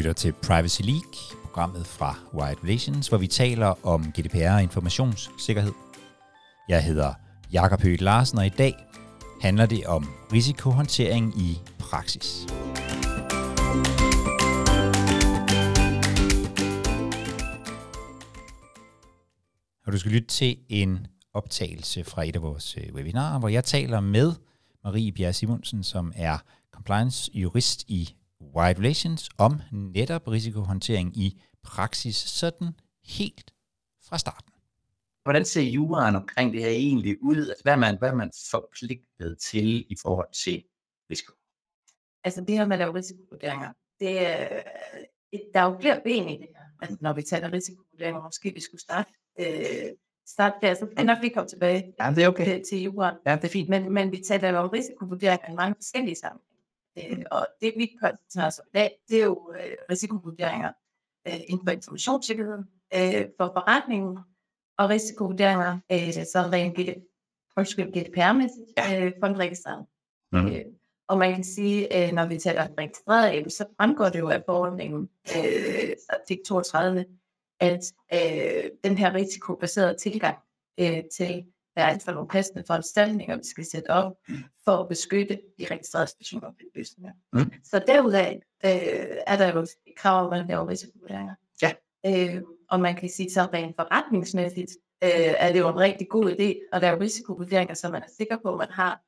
lytter til Privacy League, programmet fra Wired Relations, hvor vi taler om GDPR og informationssikkerhed. Jeg hedder Jakob Høgh Larsen, og i dag handler det om risikohåndtering i praksis. Og du skal lytte til en optagelse fra et af vores øh, webinarer, hvor jeg taler med Marie Bjerre Simonsen, som er compliance-jurist i Wide Relations, om netop risikohåndtering i praksis, sådan helt fra starten. Hvordan ser juraen omkring det her egentlig ud? Altså, hvad, er man, hvad er man forpligtet til i forhold til risiko? Altså det her med at lave risikovurderinger, det er, der er jo flere ben i det her. Altså, når vi taler risikovurderinger, måske vi skulle starte, øh, starte der, så kan nok vi komme tilbage Ja, det er okay. til, til juraen. Ja, det er fint. Men, men vi taler jo om risikovurderinger i mange forskellige sammenhænge. Øh, og det vi koncentrerer os dag, det er jo øh, risikovurderinger øh, inden for informationssikkerheden, øh, for forretningen, og risikovurderinger, øh, så rent GDPR-mæssigt, Ja. øh, for en registreret. Mhm. Øh, og man kan sige, øh, når vi taler om registreret, så fremgår det jo af forordningen, øh, artikel 32, at øh, den her risikobaserede tilgang øh, til, hvad er for nogle passende foranstaltninger, vi skal sætte op for at beskytte de registrerede stationer og oplysninger. Mm. Så derudaf øh, er der jo et krav om, at man laver risikovurderinger. Ja. Øh, og man kan sige, så rent forretningsmæssigt øh, er det jo en rigtig god idé at lave risikovurderinger, så man er sikker på, at man har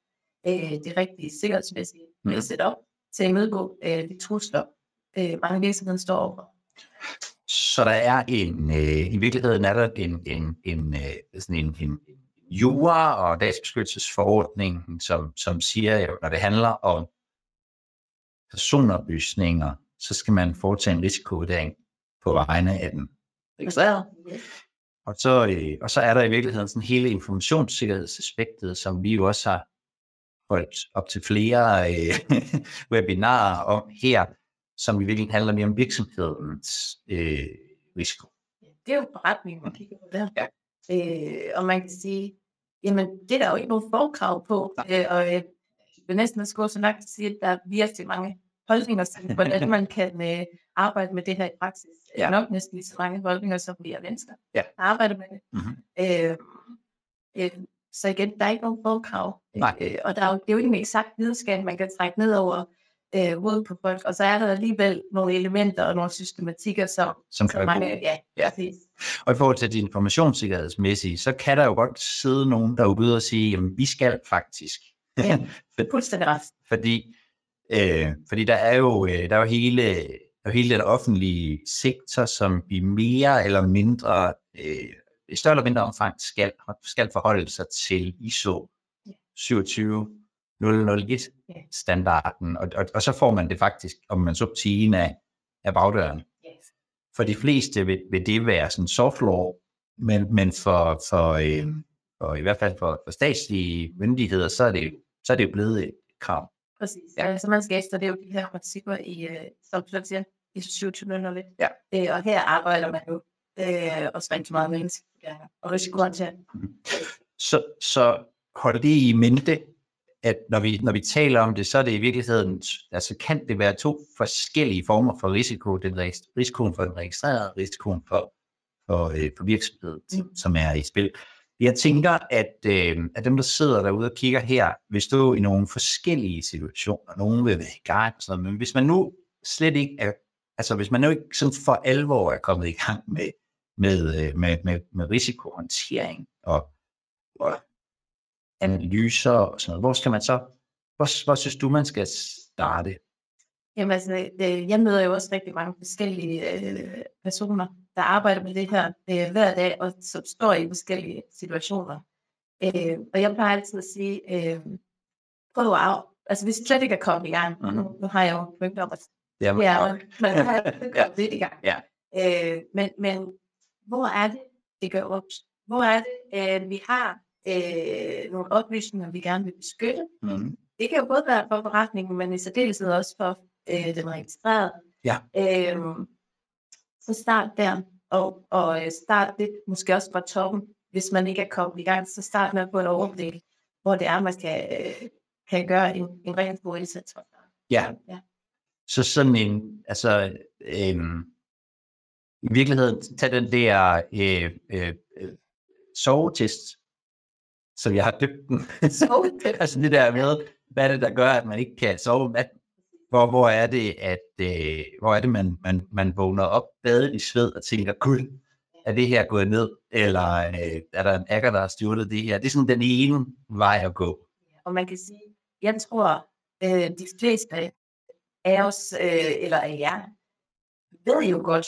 øh, det rigtige sikkerhedsmæssige mm. setup til at imødegå øh, de trusler, øh, mange virksomheder står over. Så der er en, øh, i virkeligheden er der en, en, en, øh, sådan en, en jura og databeskyttelsesforordning, som, som siger, at når det handler om personoplysninger, så skal man foretage en risikovurdering på vegne af den registrerede. Og så, øh, og så er der i virkeligheden sådan hele informationssikkerhedsaspektet, som vi jo også har holdt op til flere øh, webinarer om her, som i virkeligheden handler mere om virksomhedens øh, risiko. Det er jo forretningen, man kigger på der. Ja. Øh, og man kan sige, jamen det er der jo ikke nogen forkrav på, øh, og jeg vil næsten også gå så langt at sige, at der er virkelig mange holdninger til, hvordan man kan øh, arbejde med det her i praksis. Ja. Nok næsten lige så mange holdninger, som vi er mennesker, Ja. der arbejder med det. Mm-hmm. Øh, øh, så igen, der er ikke nogen forkrav. Nej. Øh, og der er jo, det er jo ikke en eksakt videnskab, man kan trække ned over øh, hovedet på folk, og så er der alligevel nogle elementer og nogle systematikker, som, som, kan som mange, ja, ja. Præcis. Og i forhold til det informationssikkerhedsmæssige, så kan der jo godt sidde nogen derude og sige, jamen vi skal faktisk. Ja, fuldstændig ret. fordi, øh, fordi der er jo, øh, der er jo hele, der er hele den offentlige sektor, som vi mere eller mindre, øh, i større eller mindre omfang, skal, skal forholde sig til ISO 27 001-standarden, og, og, og så får man det faktisk, om man så tigen af, af bagdøren. Yes. For de fleste vil, vil det være sådan soft law, men, men for, for, øh, for, i hvert fald for, for statslige myndigheder, så er det, så er det jo blevet et krav. Præcis. Ja. Øh, så altså, man skal jo de her principper i, øh, soft du siger, i 2701. Ja. Øh, og her arbejder man jo øh, også rigtig meget med mennesker ja, og risikohåndtering. Så, så hold det i mente, at når vi, når vi taler om det, så er det i virkeligheden, altså kan det være to forskellige former for risiko. Den risikoen for den registrerede, risikoen for, for, øh, for virksomheden, Mm. som er i spil. Jeg tænker, at, øh, at dem, der sidder derude og kigger her, vil stå i nogle forskellige situationer. Nogle vil være i gang, sådan men hvis man nu slet ikke er, altså hvis man nu ikke sådan for alvor er kommet i gang med, med, øh, med, med, med risikohåndtering og, og analyser og sådan noget, hvor skal man så, hvor, hvor synes du, man skal starte? Jamen altså, det, jeg møder jo også rigtig mange forskellige øh, personer, der arbejder med det her øh, hver dag, og som står i forskellige situationer. Øh, og jeg plejer altid at sige, øh, prøv at, altså hvis slet ikke er kommet i gang, Mhm. nu, nu har jeg jo rygtet om, at Det er, Ja, man har Ja. lidt i gang. Ja. Øh, men, men hvor er det, det gør ondt? Hvor er det, at vi har øh, nogle oplysninger, vi gerne vil beskytte? mm, Det kan jo både være for forretningen, men i særdeleshed også for øh, den registrerede. Ja. Øh, så start der, og, og øh, start lidt, måske også fra toppen, hvis man ikke er kommet i gang, så start med at få et overblik, hvor det er, man kan, øh, kan gøre en, en rigtig god indsats. ja. Ja. så sådan en, altså, øhm, i virkeligheden, tag den der øh, øh, øh, sovetest, som jeg har døbt den. Altså det der med, hvad er det, der gør, at man ikke kan sove om natten? Hvor, hvor er det, at øh, hvor er det, man, man, man vågner op, badet i sved og tænker, gud, er det her gået ned? Eller øh, er der en ækker, der har stjålet det her? Det er sådan den ene vej at gå. Og man kan sige, jeg tror, øh, de fleste af os, øh, eller af jer, ved jo godt,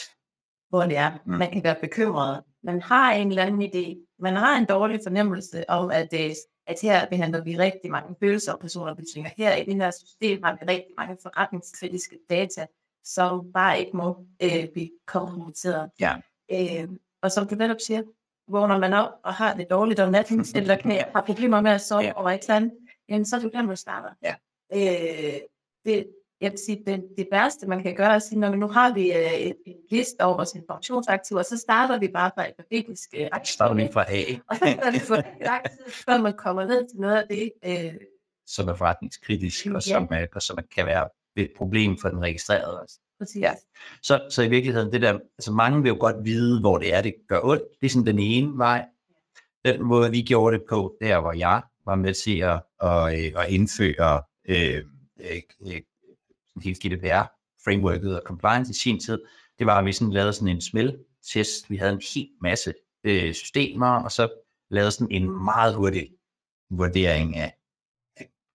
hvor det er. Mm. Man kan være bekymret. Man har en eller anden idé. Man har en dårlig fornemmelse om, at, øh, at her behandler vi rigtig mange følelser og personoplysninger. Her i det her system har vi rigtig mange forretningskritiske data, som bare ikke må øh, blive kompromitteret. Ja. Øh, og som du netop siger, vågner man op og har det dårligt om natten, eller kan, har problemer med at sove ja. over et eller andet, jamen så er det der, man starter. Ja. Øh, det, jeg vil sige, det, det værste, man kan gøre, er at sige, når nu har vi øh, et, en liste over vores informationsaktiver, så starter vi bare fra alfabetisk øh, Så starter vi fra A, og så kan det få lang tid, før man kommer ned til noget af det. Øh, som er forretningskritisk, og Ja. som, er, og som kan være et problem for den registrerede også. præcis. Ja. Så, så i virkeligheden, det der, altså mange vil jo godt vide, hvor det er, det gør ondt. Det er sådan den ene vej. Den måde, vi gjorde det på, der hvor jeg var med til at, at, øh, at indføre øh, øh, hele GDPR-frameworket og compliance i sin tid, det var, at vi sådan lavede sådan en smeltest. Vi havde en hel masse øh, systemer, og så lavede sådan en meget hurtig vurdering af,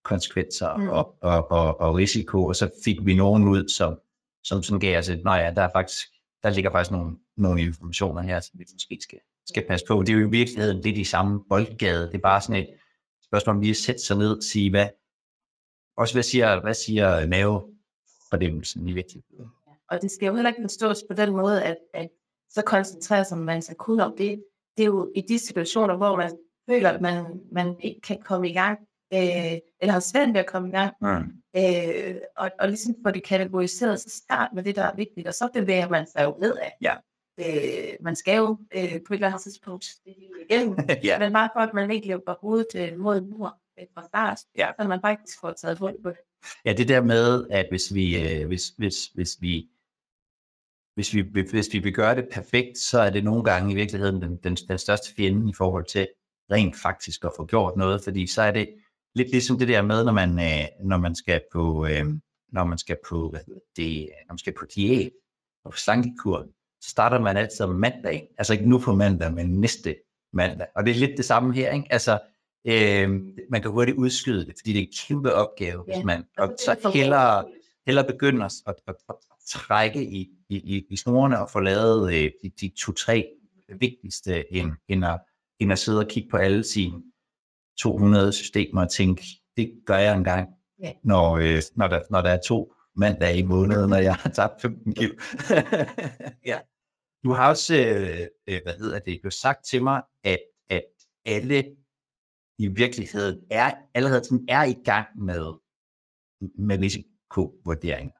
konsekvenser Mm. og, og, og, og risiko, og så fik vi nogen ud, som, som sådan gav os et, nej ja, der er faktisk, der ligger faktisk nogle, nogle informationer her, som vi måske skal, skal passe på. Det er jo i virkeligheden lidt i samme boldgade. Det er bare sådan et spørgsmål om lige at sætte sig ned og sige, hvad, også hvad siger, hvad siger mavefordemmelsen i virkeligheden? Og det skal jo heller ikke forstås på den måde, at, at så koncentrerer man sig kun om det. Det er jo i de situationer, hvor man føler, at man, man ikke kan komme i gang, øh, eller har svært ved at komme i gang, Mm. øh, og, og ligesom få det kategoriseret, så start med det, der er vigtigt, og så bevæger man sig jo nedad. Ja. Øh, man skal jo øh, på et eller andet tidspunkt igennem, ja. men bare for, at man ikke løber hovedet øh, mod en mur øh, fra start, Ja. så man faktisk får taget hul på det. Ja, det der med, at hvis vi, øh, hvis, hvis, hvis vi, hvis vi, hvis vi vil gøre det perfekt, så er det nogle gange i virkeligheden den, den, den største fjende i forhold til rent faktisk at få gjort noget, fordi så er det lidt ligesom det der med, når man, øh, når man skal på, øh, når man skal på, hvad hedder det, når man skal på diæt og på slankekur, så starter man altid om mandag, altså ikke nu på mandag, men næste mandag, og det er lidt det samme her, ikke? Altså, øh, man kan hurtigt udskyde det, fordi det er en kæmpe opgave, Ja. hvis man, Og så er hellere, hellere begynde at, at, at, at trække i, i, i, i snorene og få lavet øh, de, de to-tre vigtigste, end, end, at, end at sidde og kigge på alle sine 200 systemer og tænke, det gør jeg engang, Ja. når, øh, når, der, når der er to mandage i måneden, når jeg har tabt 15 kilo. ja. Du har også, øh, øh, hvad hedder det, jo sagt til mig, at, at alle i virkeligheden er allerede sådan er i gang med, med risikovurderinger.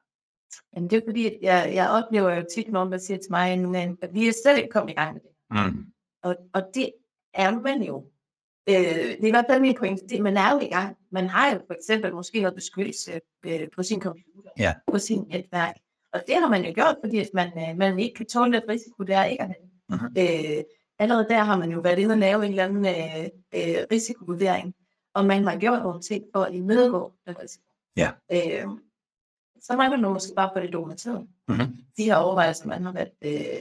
Men det er fordi, jeg, jeg oplever jo tit nogen, der siger til mig, "Men, at vi er slet ikke kommet i gang med det. Mm. Og, og det er man jo. Øh, det er i hvert fald min pointe. Det, man er jo i gang. Man har jo for eksempel måske noget beskyttelse øh, på sin computer, Ja. på sin netværk. Og det har man jo gjort, fordi at man, øh, man ikke kan tåle den risiko, der er ikke have. Mhm. Øh, allerede der har man jo været inde og lave en eller anden øh, øh, risikovurdering, og man har gjort nogle ting for at imødegå den risiko. Ja. Øh, så mangler man måske bare på det dokumenteret. Mm-hmm. De her overvejelser, man har været øh,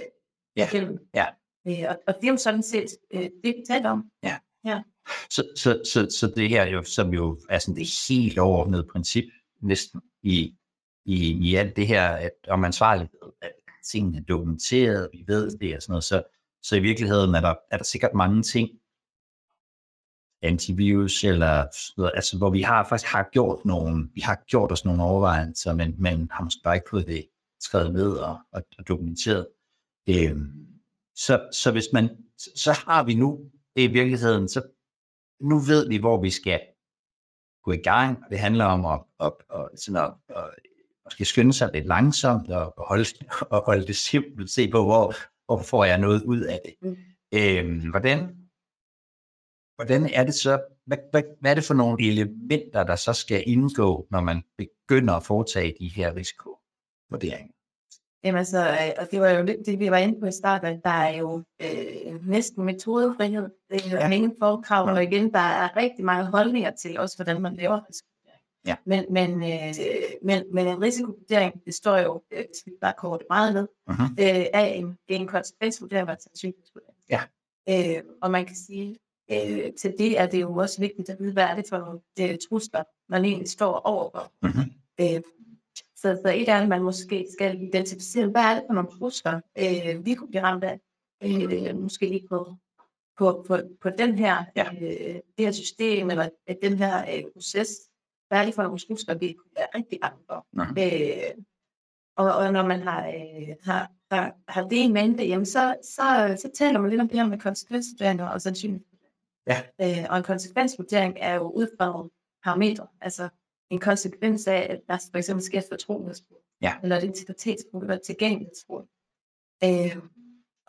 Ja. igennem. Ja. Øh, og, og det er jo sådan set øh, det, vi taler om. Så, så, så, så det her jo, som jo er sådan det helt overordnede princip næsten i, i, i alt det her, at om ansvarlighed, at tingene er dokumenteret, vi ved det og sådan noget, så, så i virkeligheden er der, er der sikkert mange ting, antivirus eller noget, altså hvor vi har faktisk har gjort nogle, vi har gjort os nogle overvejelser, men, men har måske bare ikke fået det skrevet ned og, og, og dokumenteret. Øhm, så, så hvis man, så, har vi nu i virkeligheden, så nu ved vi, hvor vi skal gå i gang, og det handler om at, at, at, sådan at, at måske skynde sig lidt langsomt og, og, holde, og holde det simpelt, se på, hvor, hvor får jeg noget ud af det. Mm. Øhm, hvordan, hvordan er det så, hvad, hvad, hvad er det for nogle elementer, der så skal indgå, når man begynder at foretage de her risiko? vurdering? Jamen altså, øh, og det var jo lidt det, vi var inde på i starten, der er jo øh, næsten metodefrihed, det er Ja. ja. ingen forkrav, Ja. og igen, der er rigtig mange holdninger til, også hvordan man laver. Ja. Men, men, øh, men, men en risikovurdering, det står jo, øh, hvis vi bare korter meget ned, Mhm. øh, af en, det er en konsekvensvurdering og en sandsynlighedsvurdering. Ja. Øh, og man kan sige, øh, til det er det jo også vigtigt at vide, hvad er det for nogle øh, trusler, man egentlig står overfor. Mhm. Øh, så, så et er, at man måske skal identificere, hvad er det for nogle trusler, øh, vi kunne blive ramt af, øh, måske lige på, på, på, på den her, Ja. øh, det her system, eller øh, den her øh, proces, er det for nogle kunne være rigtig ramt for. Øh, og, og når man har, øh, har, har, har det i mente, jamen så, så, så taler man lidt om det her med konsekvensvurderinger og sandsynlighed. Ja. Øh, og en konsekvensvurdering er jo ud fra nogle parametre, altså en konsekvens af, at der for eksempel sker fortrolighedsbrud, Ja. eller et integritetsbrud, eller et tilgængelighedsbrud. Øh,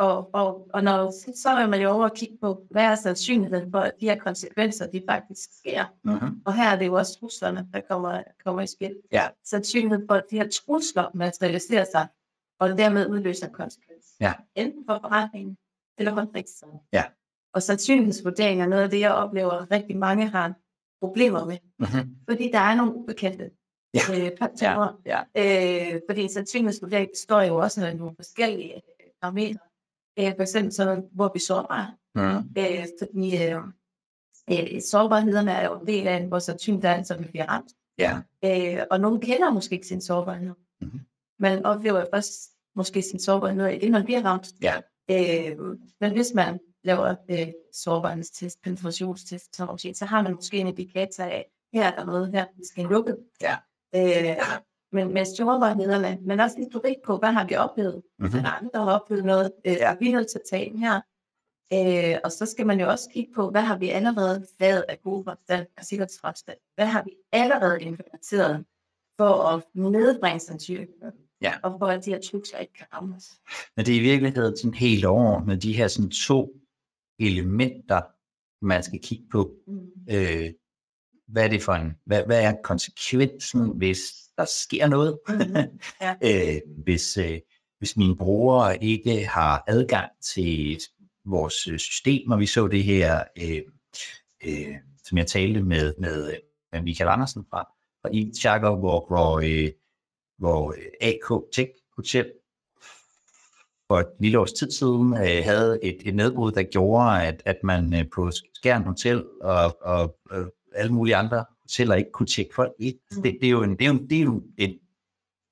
og, og, og når, så er man jo over at kigge på, hvad er sandsynligheden for, at de her konsekvenser, de faktisk sker. Mhm. Og her er det jo også truslerne, der kommer, kommer i spil. Ja. Sandsynligheden for, at de her trusler materialiserer sig, og dermed udløser en konsekvens. Ja. Enten for forretningen, eller drikkelserne. Ja. Og sandsynlighedsvurdering er noget af det, jeg oplever, at rigtig mange har problemer med. Mhm. Fordi der er nogle ubekendte Ja. øh, faktorer. Ja. Øh, fordi sandsynlighedsvurdering består jo også af nogle forskellige øh, parametre. Øh, for eksempel så, hvor vi sårbare. Mhm. Øh, fordi øh, øh, sårbarhederne er jo en del af, hvor sandsynligt er, så vi bliver ramt. Ja. Øh, og nogen kender måske ikke sin sårbarhed. Mhm. Man oplever først måske sin sårbarhed, inden man bliver ramt. Ja. Øh, men hvis man laver øh, sårbarhedstest, penetrationstest, noget, så har man måske en indikator af, her er der noget her, vi skal lukke. Ja. Øh, men med sårbarhederne, men også historik på, hvad har vi oplevet? Mhm. Er der andre, der har oplevet noget? Øh, ja. Vi er nødt til at tage her. Øh, og så skal man jo også kigge på, hvad har vi allerede lavet af gode forstand og sikkerhedsforstand? Hvad har vi allerede implementeret for at nedbringe sandsynligheden? Ja. Og for at de her trusler ikke kan ramme os. Men det er i virkeligheden sådan helt overordnet, de her sådan to elementer, man skal kigge på. Mm. Øh, hvad er det for en, hvad, hvad er konsekvensen, hvis der sker noget? Mhm. Ja. øh, hvis, øh, hvis mine brugere ikke har adgang til vores øh, systemer, vi så det her, øh, øh, som jeg talte med, med, med Michael Andersen fra, fra e hvor, hvor, øh, hvor øh, AK Tech Hotel for et lille års tid siden øh, havde et, et nedbrud, der gjorde, at, at man øh, på Skjern Hotel og, og øh, alle mulige andre hoteller ikke kunne tjekke folk ind. Altså, Det, det, er jo en, det, er jo en, det, er jo en,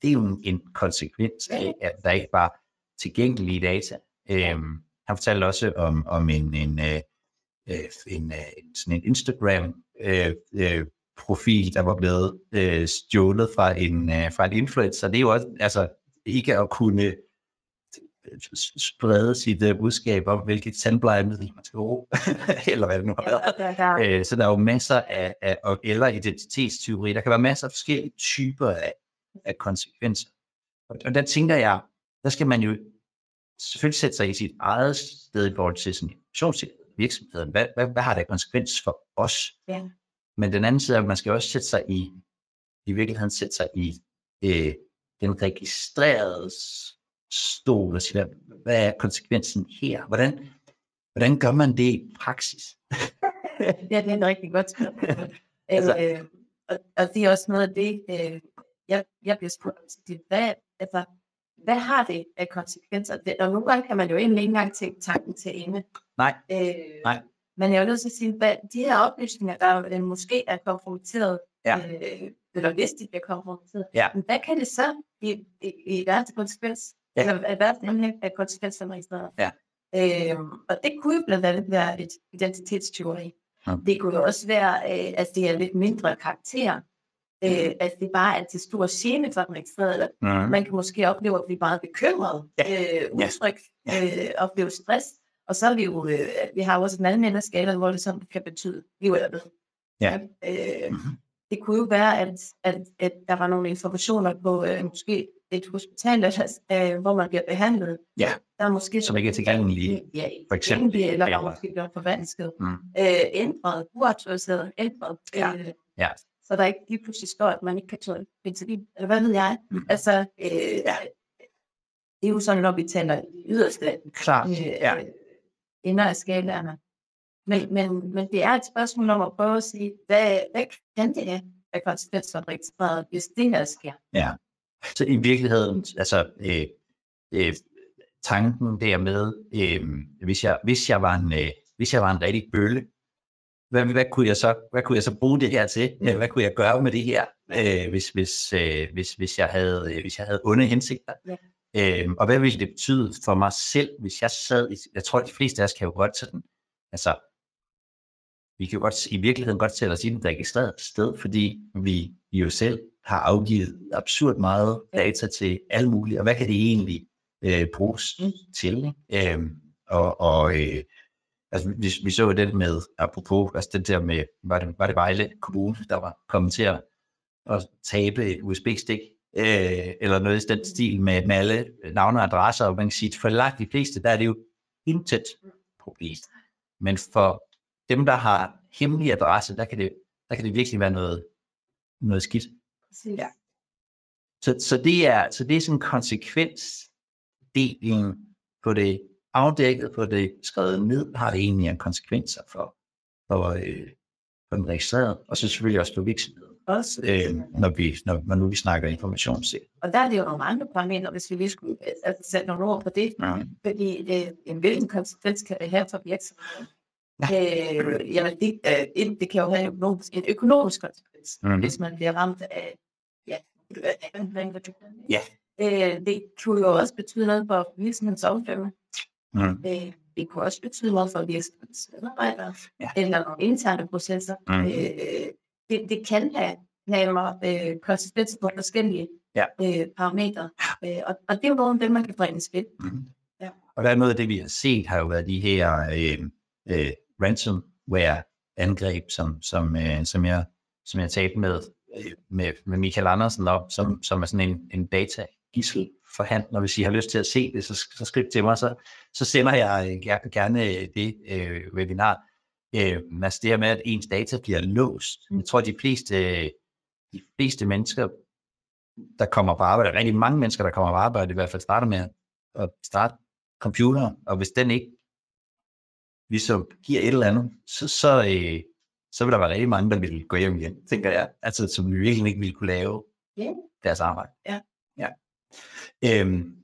det er jo en, en konsekvens af, at der ikke var tilgængelige data. Øhm, han fortalte også om, om en, en, øh, øh, en, øh, en, sådan en Instagram øh, øh, profil, der var blevet øh, stjålet fra en, øh, fra en influencer. Det er jo også altså, ikke at kunne sprede sit øh, budskab om, hvilket tandplejemiddel man skal bruge, eller hvad det nu har været. Ja, der, der, Øh, så der er jo masser af, af og- eller identitetstyveri. Der kan være masser af forskellige typer af, af konsekvenser. Og, og der tænker jeg, der skal man jo selvfølgelig sætte sig i sit eget sted i forhold til sådan virksomheden. Hvad, hvad, hvad har det konsekvens for os? Ja. Men den anden side er, at man skal også sætte sig i, i virkeligheden sætte sig i øh, den registrerede stol og sige, hvad, er konsekvensen her? Hvordan, hvordan gør man det i praksis? ja, det er et rigtig godt spørgsmål. Altså- øh, og, og det er også noget af det, øh, jeg, jeg bliver spurgt om. til. Hvad, altså, hvad har det af konsekvenser? Det, og nogle gange kan man jo egentlig ikke engang tænke tanken til ende. Nej, Øh, Nej. Men jeg er nødt til at sige, hvad de her oplysninger, der øh, måske er kompromitteret, Ja. øh, eller hvis de bliver kompromitteret, Ja. men hvad kan det så i, i, i værste konsekvens, Ja. eller af værste emne af konsekvenser registreret? Ja. Øhm, og det kunne jo blandt andet være et identitetstyveri. Ja. Det kunne jo også være, øh, at det er lidt mindre karakter, øh, at det bare er til stor gene for den registrerede, eller mm. man kan måske opleve at blive meget bekymret, Ja. øh, utryg, øh, opleve stress. Og så er vi jo, øh, vi har jo også en anden ende af skalaen, hvor det sådan kan betyde liv eller død. Ja. Øh, Mhm. Det kunne jo være, at, at, at der var nogle informationer på øh, måske et hospital, eller, øh, hvor man bliver behandlet. Ja. Der er måske Som ikke er tilgængelige, Ja, for eksempel. eller Eller- måske bliver forvansket. Mm. Øh, ændret, uautoriseret, ændret. Ja. Øh, Ja. så der ikke lige pludselig står, at man ikke kan tåle penicillin, eller hvad ved jeg. Mm. Altså, øh, ja. det er jo sådan, når vi taler i yderste Klart, øh, ja. ender af skalaerne. Men, men, men det er et spørgsmål om at prøve at sige, hvad, hvad kan det have af konsekvenser registreret, hvis det her sker? Ja. Så i virkeligheden, altså øh, øh, tanken der med, øh, hvis, jeg, hvis, jeg var en, øh, hvis jeg var en rigtig bølle, hvad, hvad, kunne jeg så, hvad kunne jeg så bruge det her til? Hvad kunne jeg gøre med det her, øh, hvis, hvis, øh, hvis, hvis, jeg havde, øh, hvis jeg havde onde hensigter? Ja. Øh, og hvad ville det betyde for mig selv, hvis jeg sad i, jeg tror, de fleste af os kan jo godt sådan, altså, vi kan jo godt, i virkeligheden godt sætte os i et registreret sted, fordi vi, jo selv har afgivet absurd meget data til alle mulige, og hvad kan det egentlig øh, bruges Mm. til? Ikke? Øhm, og og øh, altså, vi, vi så jo den med, apropos, altså den der med, var det, var det Vejle Kommune, der var kommet til at, at tabe et USB-stik, øh, eller noget i den stil med, med alle navne og adresser, og man kan sige, for langt de fleste, der er det jo intet problem. Men for dem, der har hemmelige adresser, der kan det, der kan det virkelig være noget, noget skidt. Ja. Så, så, det er, så det er sådan en konsekvensdeling på det afdækket, på det skrevet ned, har det egentlig en konsekvenser for, for, øh, for den registrerede, og så selvfølgelig også for virksomheden, Også, øh, når, vi, når, når nu vi snakker informationssikkerhed. og der er det jo nogle andre parametre, hvis vi lige skulle altså, sætte nogle ord på det. Ja. Fordi øh, en hvilken konsekvens kan det have for virksomheden? Ja. Øh, jamen, det, øh, det kan jo have en økonomisk, en økonomisk konsekvens, Mhm. hvis man bliver ramt af, ja, Ja. Øh, det kunne jo også betyde noget for virksomhedens omdømme. Mm. Øh, det kunne også betyde noget for virksomhedens medarbejdere, Ja. eller nogle interne processer. Mm. Øh, det, det kan have, have øh, konsekvenser på forskellige Ja. øh, parametre. Øh, og, og det er jo nogle af dem, man kan bringe i spil. Mm. Ja. Og der er noget af det, vi har set, har jo været de her øh, øh, ransomware-angreb, som, som, øh, som, jeg, som jeg talte med, øh, med, med Michael Andersen op, som, som er sådan en, en data gissel forhandler. Hvis I har lyst til at se det, så, så skriv til mig, så, så sender jeg øh, gerne øh, det øh, webinar. Øh, altså det her med, at ens data bliver låst. Jeg tror, de fleste, de fleste mennesker, der kommer på arbejde, rigtig mange mennesker, der kommer på arbejde, i hvert fald starter med at starte computer, og hvis den ikke ligesom giver et eller andet, så, så, øh, så vil der være rigtig mange, der vil gå hjem igen, tænker jeg. Altså, som vi virkelig ikke ville kunne lave Ja. deres arbejde. Ja. ja. Øhm,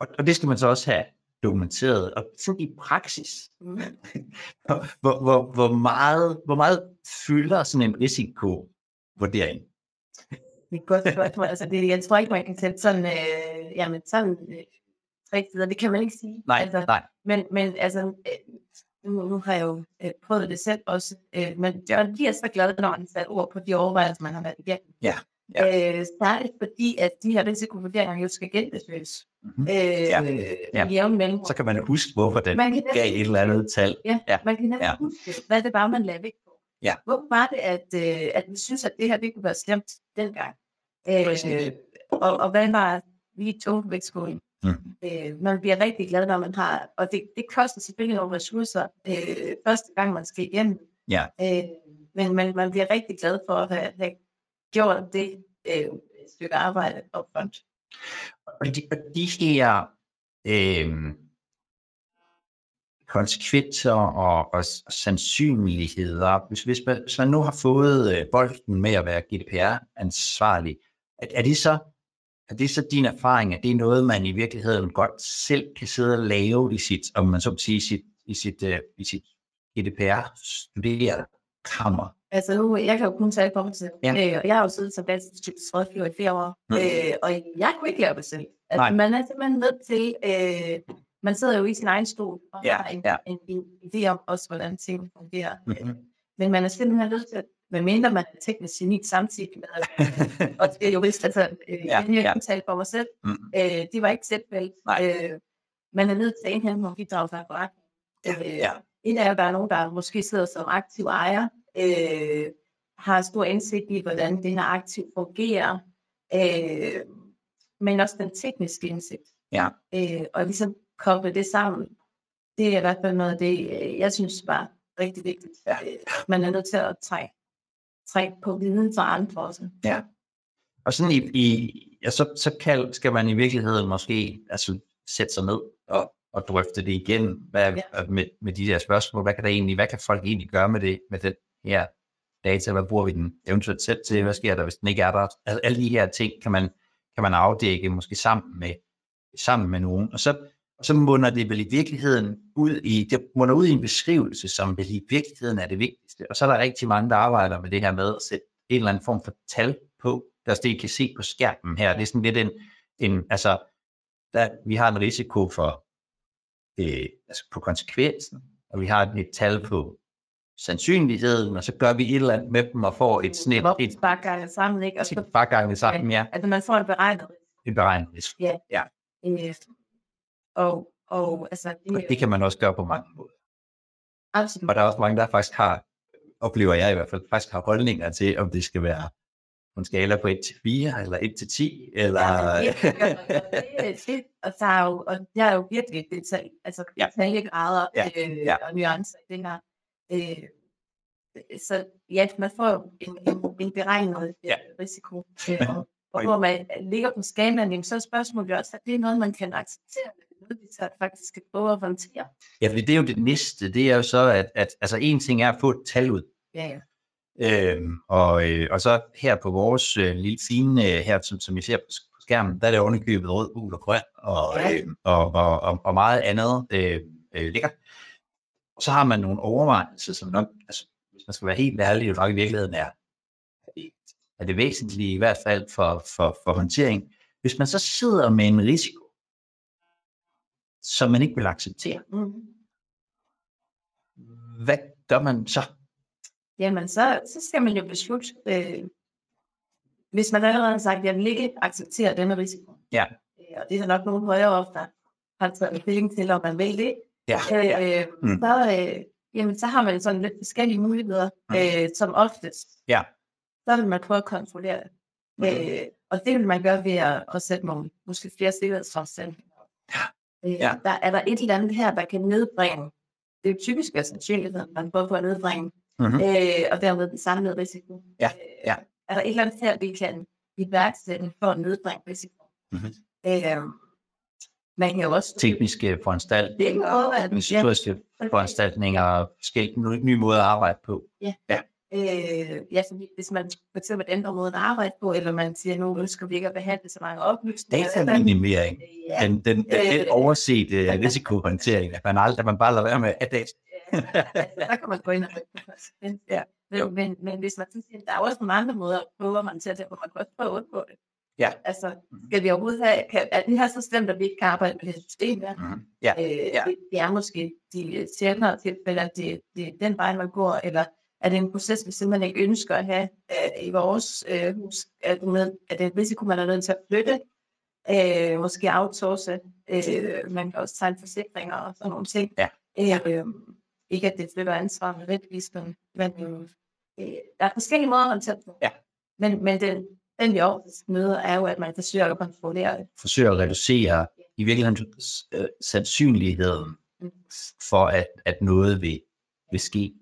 og, og det skal man så også have dokumenteret. Og så i praksis, Mm. hvor, hvor, hvor, meget, hvor meget fylder sådan en risikovurdering? Det er et godt spørgsmål. altså, det, jeg tror ikke, man kan sætte sådan, øh, jamen, sådan øh, tre sider. Det kan man ikke sige. Nej, altså, nej. Men, men altså, øh, nu, nu har jeg jo øh, prøvet det selv også. Øh, men jeg bliver så glad, når man sætter ord på de overvejelser, man har været igennem. Ja, Øh, særligt fordi, at de her risikovurderinger jo skal genbesøges. Mhm. Øh, Ja, ja. ja. I jævn. Så kan man huske, hvorfor den Man kan gav et eller andet tal. Ja, Ja, man kan næsten ja. ja. huske, hvad det var, man lagde vægt på. Ja. Hvorfor var det, at, øh, at vi synes, at det her det kunne være slemt dengang? Øh, og, og hvad var lige tungvægtskolen? Mm. Øh, man bliver rigtig glad, når man har, og det, det koster selvfølgelig nogle ressourcer, øh, første gang man skal igennem. Ja. Øh, men man, man bliver rigtig glad for at have, have gjort det øh, stykke arbejde op front. Og de, og de her øh, konsekvenser og, og, og sandsynligheder, hvis, hvis, man, hvis man nu har fået øh, bolden med at være GDPR-ansvarlig, er, er, det så, er det så din erfaring, at det er noget, man i virkeligheden godt selv kan sidde og lave i sit, om man så må sige, i sit, i sit, øh, i sit GDPR-studerede kammer? Altså nu, jeg kan jo kun tale for mig selv, Ja. øh, og jeg har jo siddet som rådgiver i flere år, Mm. øh, og jeg kunne ikke lave det selv. Altså, Nej. man er simpelthen nødt til, øh, man sidder jo i sin egen stol og Ja, har en, ja. en, en idé om også, hvordan tingene fungerer. Mhm. Men man er simpelthen nødt til, medmindre man er teknisk geni samtidig med, og det er jo vist, altså, øh, Ja, jeg ja. tale for mig selv, Mm. øh, det var ikke selvfældt. Nej. Øh, man er nødt til at indhente nogle bidrag fra forretning. Ja, ja. At der er nogen, der måske sidder som aktiv ejer, øh, har stor indsigt i, hvordan det her aktiv fungerer, øh, men også den tekniske indsigt. Ja. Øh, og ligesom koble det sammen, det er i hvert fald noget af det, øh, jeg synes var rigtig vigtigt. Ja. Øh, man er nødt til at trække trække på viden fra andre også. Ja. Og sådan i, i ja, så, så kan, skal man i virkeligheden måske altså, sætte sig ned og, og drøfte det igen hvad, ja. med, med de der spørgsmål. Hvad kan, der egentlig, hvad kan folk egentlig gøre med det, med den her data? Hvad bruger vi den eventuelt selv til? Hvad sker der, hvis den ikke er der? Altså, alle de her ting kan man, kan man afdække måske sammen med, sammen med nogen. Og så, og så munder det vel i virkeligheden ud i, det munder ud i en beskrivelse, som vel i virkeligheden er det vigtigste. Og så er der rigtig mange, der arbejder med det her med at sætte en eller anden form for tal på. Der er det, I kan se på skærmen her. Det er sådan lidt en, en altså, der, vi har en risiko for, øh, altså på konsekvensen, og vi har et tal på sandsynligheden, og så gør vi et eller andet med dem og får et snit. Et, bare gange sammen, ikke? Og så, bare gange sammen, ja. Altså man får en beregnet En beregnet risiko. Ja. ja. Øh, og, og altså... Det, og det kan man også gøre på mange måder. Absolut. Og der er også mange, der faktisk har, oplever jeg i hvert fald, faktisk har holdninger til, om det skal være på en skala på 1 til 4, eller 1 til 10, eller... Ja, det, det, og, der er jo, og jeg er jo virkelig detalj, altså Ja. detaljegrader Ja, øh, ja. og nuancer i det her. Øh, så ja, man får en, en, en beregnet Ja. ja. risiko. Øh, og, og hvor man ligger på skalaen, så er spørgsmålet jo også, at det er noget, man kan acceptere. Er så faktisk skal prøve at håndtere. Ja, fordi det er jo det næste. Det er jo så, at, at altså en ting er at få et tal ud. Ja, ja. Øhm, og, øh, og så her på vores øh, lille fine, øh, her som, som I ser på skærmen, der er det ovenikøbet rød, gul og grøn, og, Ja. øh, og, og, og, og meget andet øh, øh, lækkert. Og så har man nogle overvejelser, som nok, altså, hvis man skal være helt ærlig, jo nok i virkeligheden er, er det væsentlige i hvert fald for, for, for håndtering. Hvis man så sidder med en risiko, som man ikke vil acceptere, Mm. hvad gør man så? Jamen, så, så skal man jo beslutte, øh, hvis man allerede har sagt, at jeg vil ikke acceptere denne risiko. Ja. Øh, og det er nok nogle højere op, der har taget stilling til, om man vil det. Ja, Øh, ja. øh, Mm. så, øh, jamen, så har man sådan lidt forskellige muligheder, Mm. øh, som oftest. Ja. Så vil man prøve at kontrollere det. Mm. Øh, og det vil man gøre ved at, at sætte nogle, måske flere sikkerhedsforanstaltninger. Ja. Øh, Ja. Der er der et eller andet her, der kan nedbringe. Det er jo typisk af sandsynligheden, man prøver på at nedbringe Mm-hmm. øh, og dermed den samlede risiko. Ja, Øh, ja. Er der et eller andet her, vi kan iværksætte for at nedbringe risiko? Mhm. Øh, man kan jo også... Tekniske foranstaltninger, være, organisatoriske foranstaltninger, forskellige nye måder at arbejde på. Øh, ja, så hvis man for eksempel ændrer måden at arbejde på, eller man siger, nu ønsker vi ikke at behandle så mange oplysninger. Dataminimering, Ja, den, den, den, den Øh. oversete risikohåndtering, at man, aldrig, at man bare lader være med at data. ja, der kan man gå ind og. Ja. Men, men, men hvis man siger, der er også nogle andre måder, prøver man til at det, hvor man kan også prøve at undgå det. Ja. Altså, skal vi overhovedet have, kan, er det her så slemt, at vi ikke kan arbejde med det system her? Mhm. Ja, Øh, ja. det, det er måske de sjældnere tilfælde, at det, det er den vej, man går, eller er det en proces, vi simpelthen ikke ønsker at have øh, i vores øh, hus? Er det, med, er det en risiko, man er nødt til at flytte? Øh, måske outsource? Øh, man kan også tegne forsikringer og sådan nogle ting. Ja. Øh, ikke at det flytter ansvar nødvendigvis, men, men øh, der er forskellige måder at håndtere det. Ja. Men, men den, den vi møder, er jo, at man forsøger at kontrollere det. Forsøger at reducere i virkeligheden øh, sandsynligheden Mm. for, at, at noget vil, vil ske.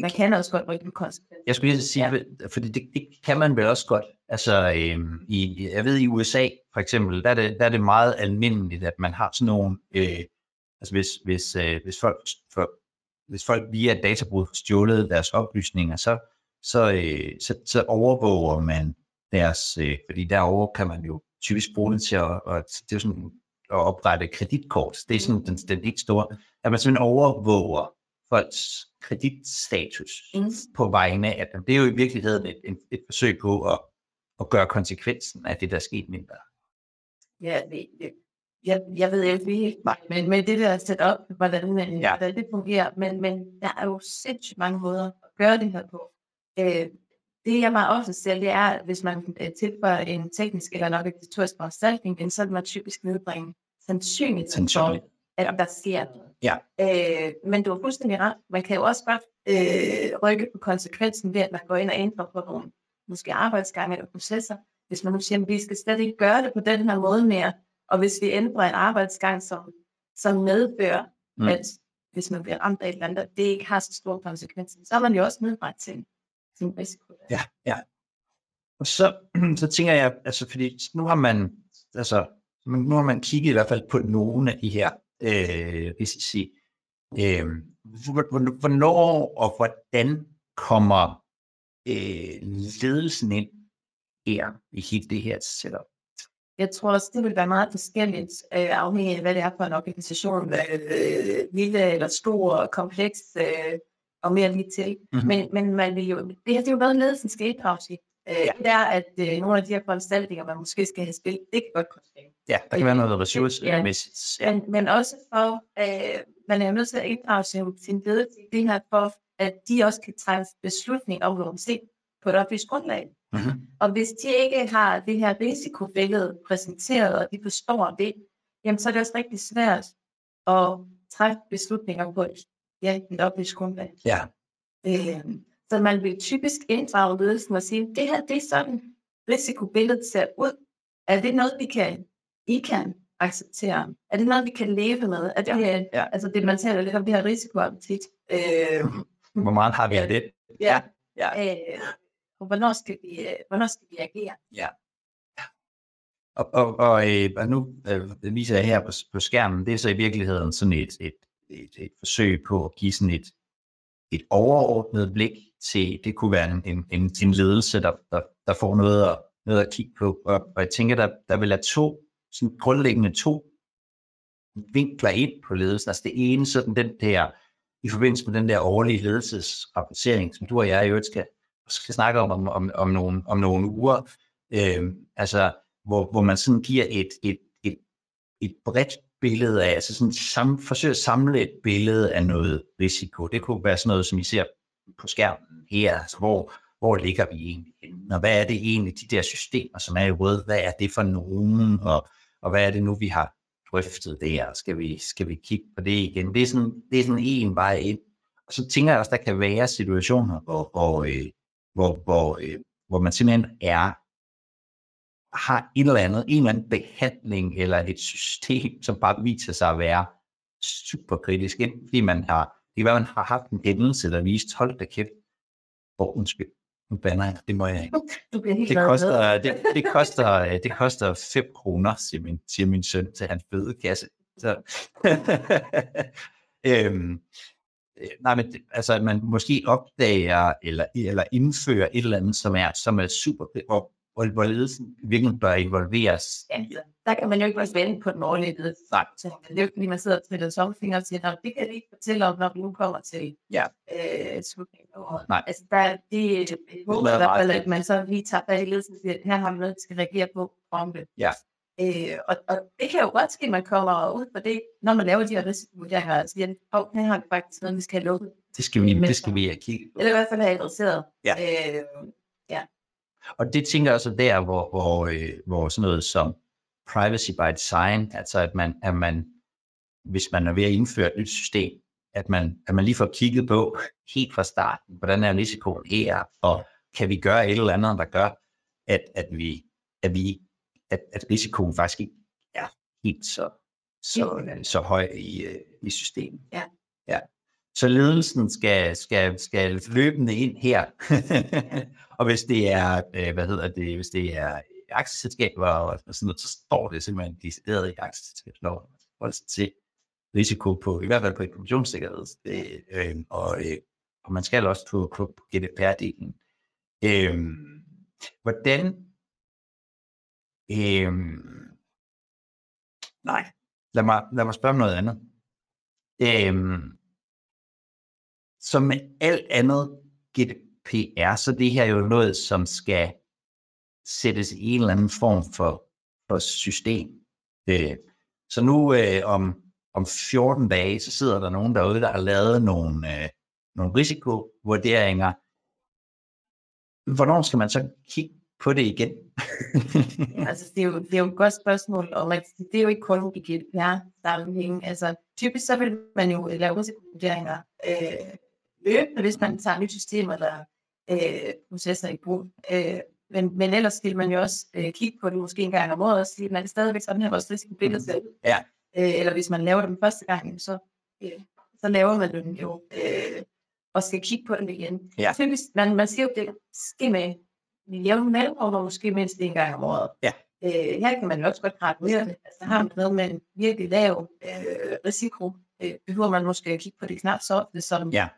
Man kan også godt rykke en konsekvens. Jeg skulle lige sige, Ja. ja. fordi det, det kan man vel også godt. Altså, øhm, i, jeg ved i USA for eksempel, der er, det, der er det meget almindeligt, at man har sådan nogle, øh, altså hvis, hvis, øh, hvis, folk, for, hvis folk via databrud får stjålet deres oplysninger, så, så, øh, så, så overvåger man deres, øh, fordi derover kan man jo typisk bruge det til at, og det er sådan, at oprette kreditkort. Det er sådan den, den helt store, at man simpelthen overvåger folks kreditstatus Mm. på vegne af dem. Det er jo i virkeligheden et, et, et forsøg på at, at gøre konsekvensen af det, der er sket mindre. Ja, det, det, jeg, jeg ved ikke men, men det der er sat op, hvordan, ja. Ja. hvordan det fungerer, men, men der er jo sindssygt mange måder at gøre det her på. Øh, det jeg meget ofte ser, det er, at hvis man øh, tilføjer en teknisk eller en organisatorisk foranstaltning, så vil man typisk nedbringe sandsynligheden for, at der sker noget. Ja. Øh, men du har fuldstændig ret. Man kan jo også godt øh, rykke på konsekvensen ved, at man går ind og ændrer på nogle måske arbejdsgange eller processer. Hvis man nu siger, at vi skal slet ikke gøre det på den her måde mere, og hvis vi ændrer en arbejdsgang, som, som medfører, Mm. at hvis man bliver ramt af et eller andet, det ikke har så store konsekvenser, så er man jo også nedbragt til. sin risiko. Ja, ja. Og så, så tænker jeg, altså fordi nu har man, altså nu har man kigget i hvert fald på nogle af de her øh, risici. Øh, hvornår og hvordan kommer øh, ledelsen ind her i hele det her setup? Jeg tror også, det vil være meget forskelligt, øh, afhængig af, hvad det er for en organisation. Øh, lille eller stor, kompleks øh, og mere lige til. Mm-hmm. Men, men man vil jo, det her det er jo været ledelsen skal inddrages i. Øh, ja. Det er, at øh, nogle af de her foranstaltninger, man måske skal have spillet, det kan godt koste penge. Ja, der kan være noget ressourcemæssigt. Ja. Men, men også for, øh, man er nødt til at inddrage sin, sin ledelse i det her, for at de også kan træffe beslutninger om ting på et oplyst grundlag. Mm-hmm. Og hvis de ikke har det her risikobillede præsenteret, og de forstår det, jamen så er det også rigtig svært at træffe beslutninger på et, ja, et oplyst grundlag. Ja. Øh, så man vil typisk inddrage ledelsen og sige, det her det er sådan, risikobilledet ser ud. Er det noget, vi kan, I kan acceptere? Er det noget, vi kan leve med? Er det, ja. Ja. Altså det, man taler lidt om det her risikoappetit. Øh, Hvor meget har vi af det? Ja. ja. Øh, og hvornår skal vi, øh, hvornår skal vi agere? Ja. Og, og, og, øh, og nu øh, viser jeg her på, på skærmen, det er så i virkeligheden sådan et, et, et, et forsøg på at give sådan et, et overordnet blik til, det kunne være en, en, en ledelse, der, der, der får noget at, noget at kigge på. Og, og jeg tænker, der, der vil være to, sådan grundlæggende to vinkler ind på ledelsen. Altså det ene, sådan den der, i forbindelse med den der årlige ledelsesrapportering, som du og jeg i øvrigt skal, skal snakke om om, om, om, nogle, om nogle uger, øh, altså hvor, hvor man sådan giver et, et, et, et bredt billede af, altså sådan sam, forsøger at samle et billede af noget risiko. Det kunne være sådan noget, som I ser på skærmen her, altså hvor, hvor ligger vi egentlig henne, og hvad er det egentlig, de der systemer, som er i rød, hvad er det for nogen, og, og hvad er det nu, vi har drøftet der, skal vi, skal vi kigge på det igen. Det er sådan, det er sådan en vej ind. Og så tænker jeg også, der kan være situationer, hvor, hvor, øh, hvor, hvor, øh, hvor man simpelthen er har et eller andet, en eller anden behandling eller et system, som bare viser sig at være super kritisk, enten fordi man har, det kan være, man har haft en hændelse, der vist, hold da kæft, hvor oh, undskyld, nu banner jeg, det må jeg ikke. Du bliver helt det koster, det, det, koster, det koster 5 kroner, siger min, siger min søn til hans fødekasse. Så, øhm, nej, men altså, at man måske opdager eller, eller indfører et eller andet, som er, som er super, hvor, hvor, hvor ledelsen virkelig bør involveres. Ja, der kan man jo ikke også vente på den årlige ledelse. Nej. Så det er jo ikke man sidder og triller tomfinger og siger, det kan jeg ikke fortælle om, når vi nu kommer til ja. øh, slutningen af året. Nej. Altså, der, det er et håb i hvert fald, at man så lige tager fat i ledelsen og siger, her har vi noget, vi skal reagere på om det. Ja. Øh, og, og, det kan jo godt ske, at man kommer ud på det, når man laver de her risikovurderinger, og siger, oh, her har vi faktisk noget, vi skal have lukket. Det skal vi, det skal vi have kigget på. Eller i hvert fald have adresseret. Ja. Øh, ja. Og det tænker jeg også der, hvor, hvor, øh, hvor sådan noget som privacy by design, altså at man, at man hvis man er ved at indføre et nyt system, at man, at man lige får kigget på helt fra starten, hvordan er risikoen her, og kan vi gøre et eller andet, der gør, at, at vi, at vi at, at risikoen faktisk ikke er helt så, så, ja. så høj i, øh, i systemet. Ja. ja. Så ledelsen skal, skal, skal løbende ind her. og hvis det er, øh, hvad hedder det, hvis det er aktieselskaber og sådan noget, så står det simpelthen decideret i aktieselskabsloven. Altså til risiko på, i hvert fald på informationssikkerhed. Det, øh, og, øh, og man skal også på, på GDPR-delen. Øh, hvordan Øhm, nej, lad mig, lad mig spørge om noget andet. Øhm, som med alt andet GDPR, så det her er jo noget, som skal sættes i en eller anden form for, for system. Øh, så nu øh, om, om 14 dage, så sidder der nogen derude, der har lavet nogle, øh, nogle risikovurderinger. Hvornår skal man så kigge på det igen? altså, det er, jo, det er jo et godt spørgsmål, og like, det er jo ikke kun i GDPR-sammenhæng. Altså, typisk så vil man jo lave risikovurderinger øh, løbende, hvis man tager nyt system eller øh, processer i brug. Øh, men, men ellers vil man jo også øh, kigge på det måske en gang om året og sige, at man er stadigvæk sådan her vores risikobillede selv. Ja. Øh, eller hvis man laver dem første gang, så, øh, så laver man dem jo. Øh, og skal kigge på det igen. Ja. Typisk, man, man siger jo, det sker med jævne mellemrum, og måske mindst en gang om året. Ja. Øh, her kan man jo også godt graduere det. Altså, har man noget med en virkelig lav øh, risiko, øh, behøver man måske at kigge på det knap så ofte, som Ja.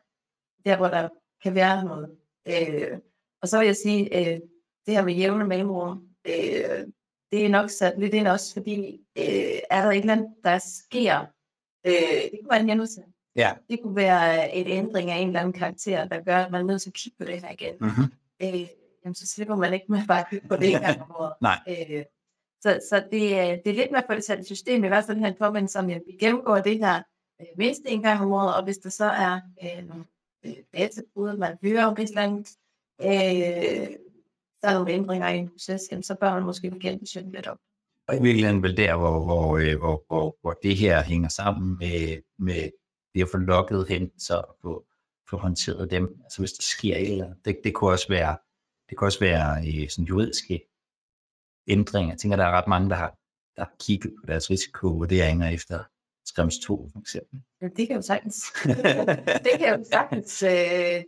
Der, hvor der kan være noget. Øh, og så vil jeg sige, øh, det her med jævne mellemrum, øh, det er nok sat lidt ind også, fordi øh, er der et eller andet, der sker, øh, det kunne være en hændelse, Ja. det kunne være et ændring af en eller anden karakter, der gør, at man er nødt til at kigge på det her igen. Mm-hmm. Øh, jamen, så slipper man ikke med at bare kigge på det en gang om året. Nej. Øh, så, så det, er- det er lidt med at få det sat i system, i hvert fald her på, men som jeg gennemgår det her øh, mindst en gang om året, og hvis der så er øh, Øh, nogle databrud, man hører om et eller andet, øh, der er nogle ændringer i en proces, jamen, så bør man måske genbesøge lidt op. Og i virkeligheden vel der, hvor, hvor, øh, hvor, hvor, hvor det her hænger sammen med, med det at få lukket hen, så få, få håndteret dem. Altså hvis der sker et eller andet. Det, det kunne også være, det kunne også være øh, sådan juridiske ændringer. Jeg tænker, der er ret mange, der har, der har kigget på deres risikovurderinger efter Skrems 2 for eksempel. Men det kan jo sagtens, det kan jo sagtens øh,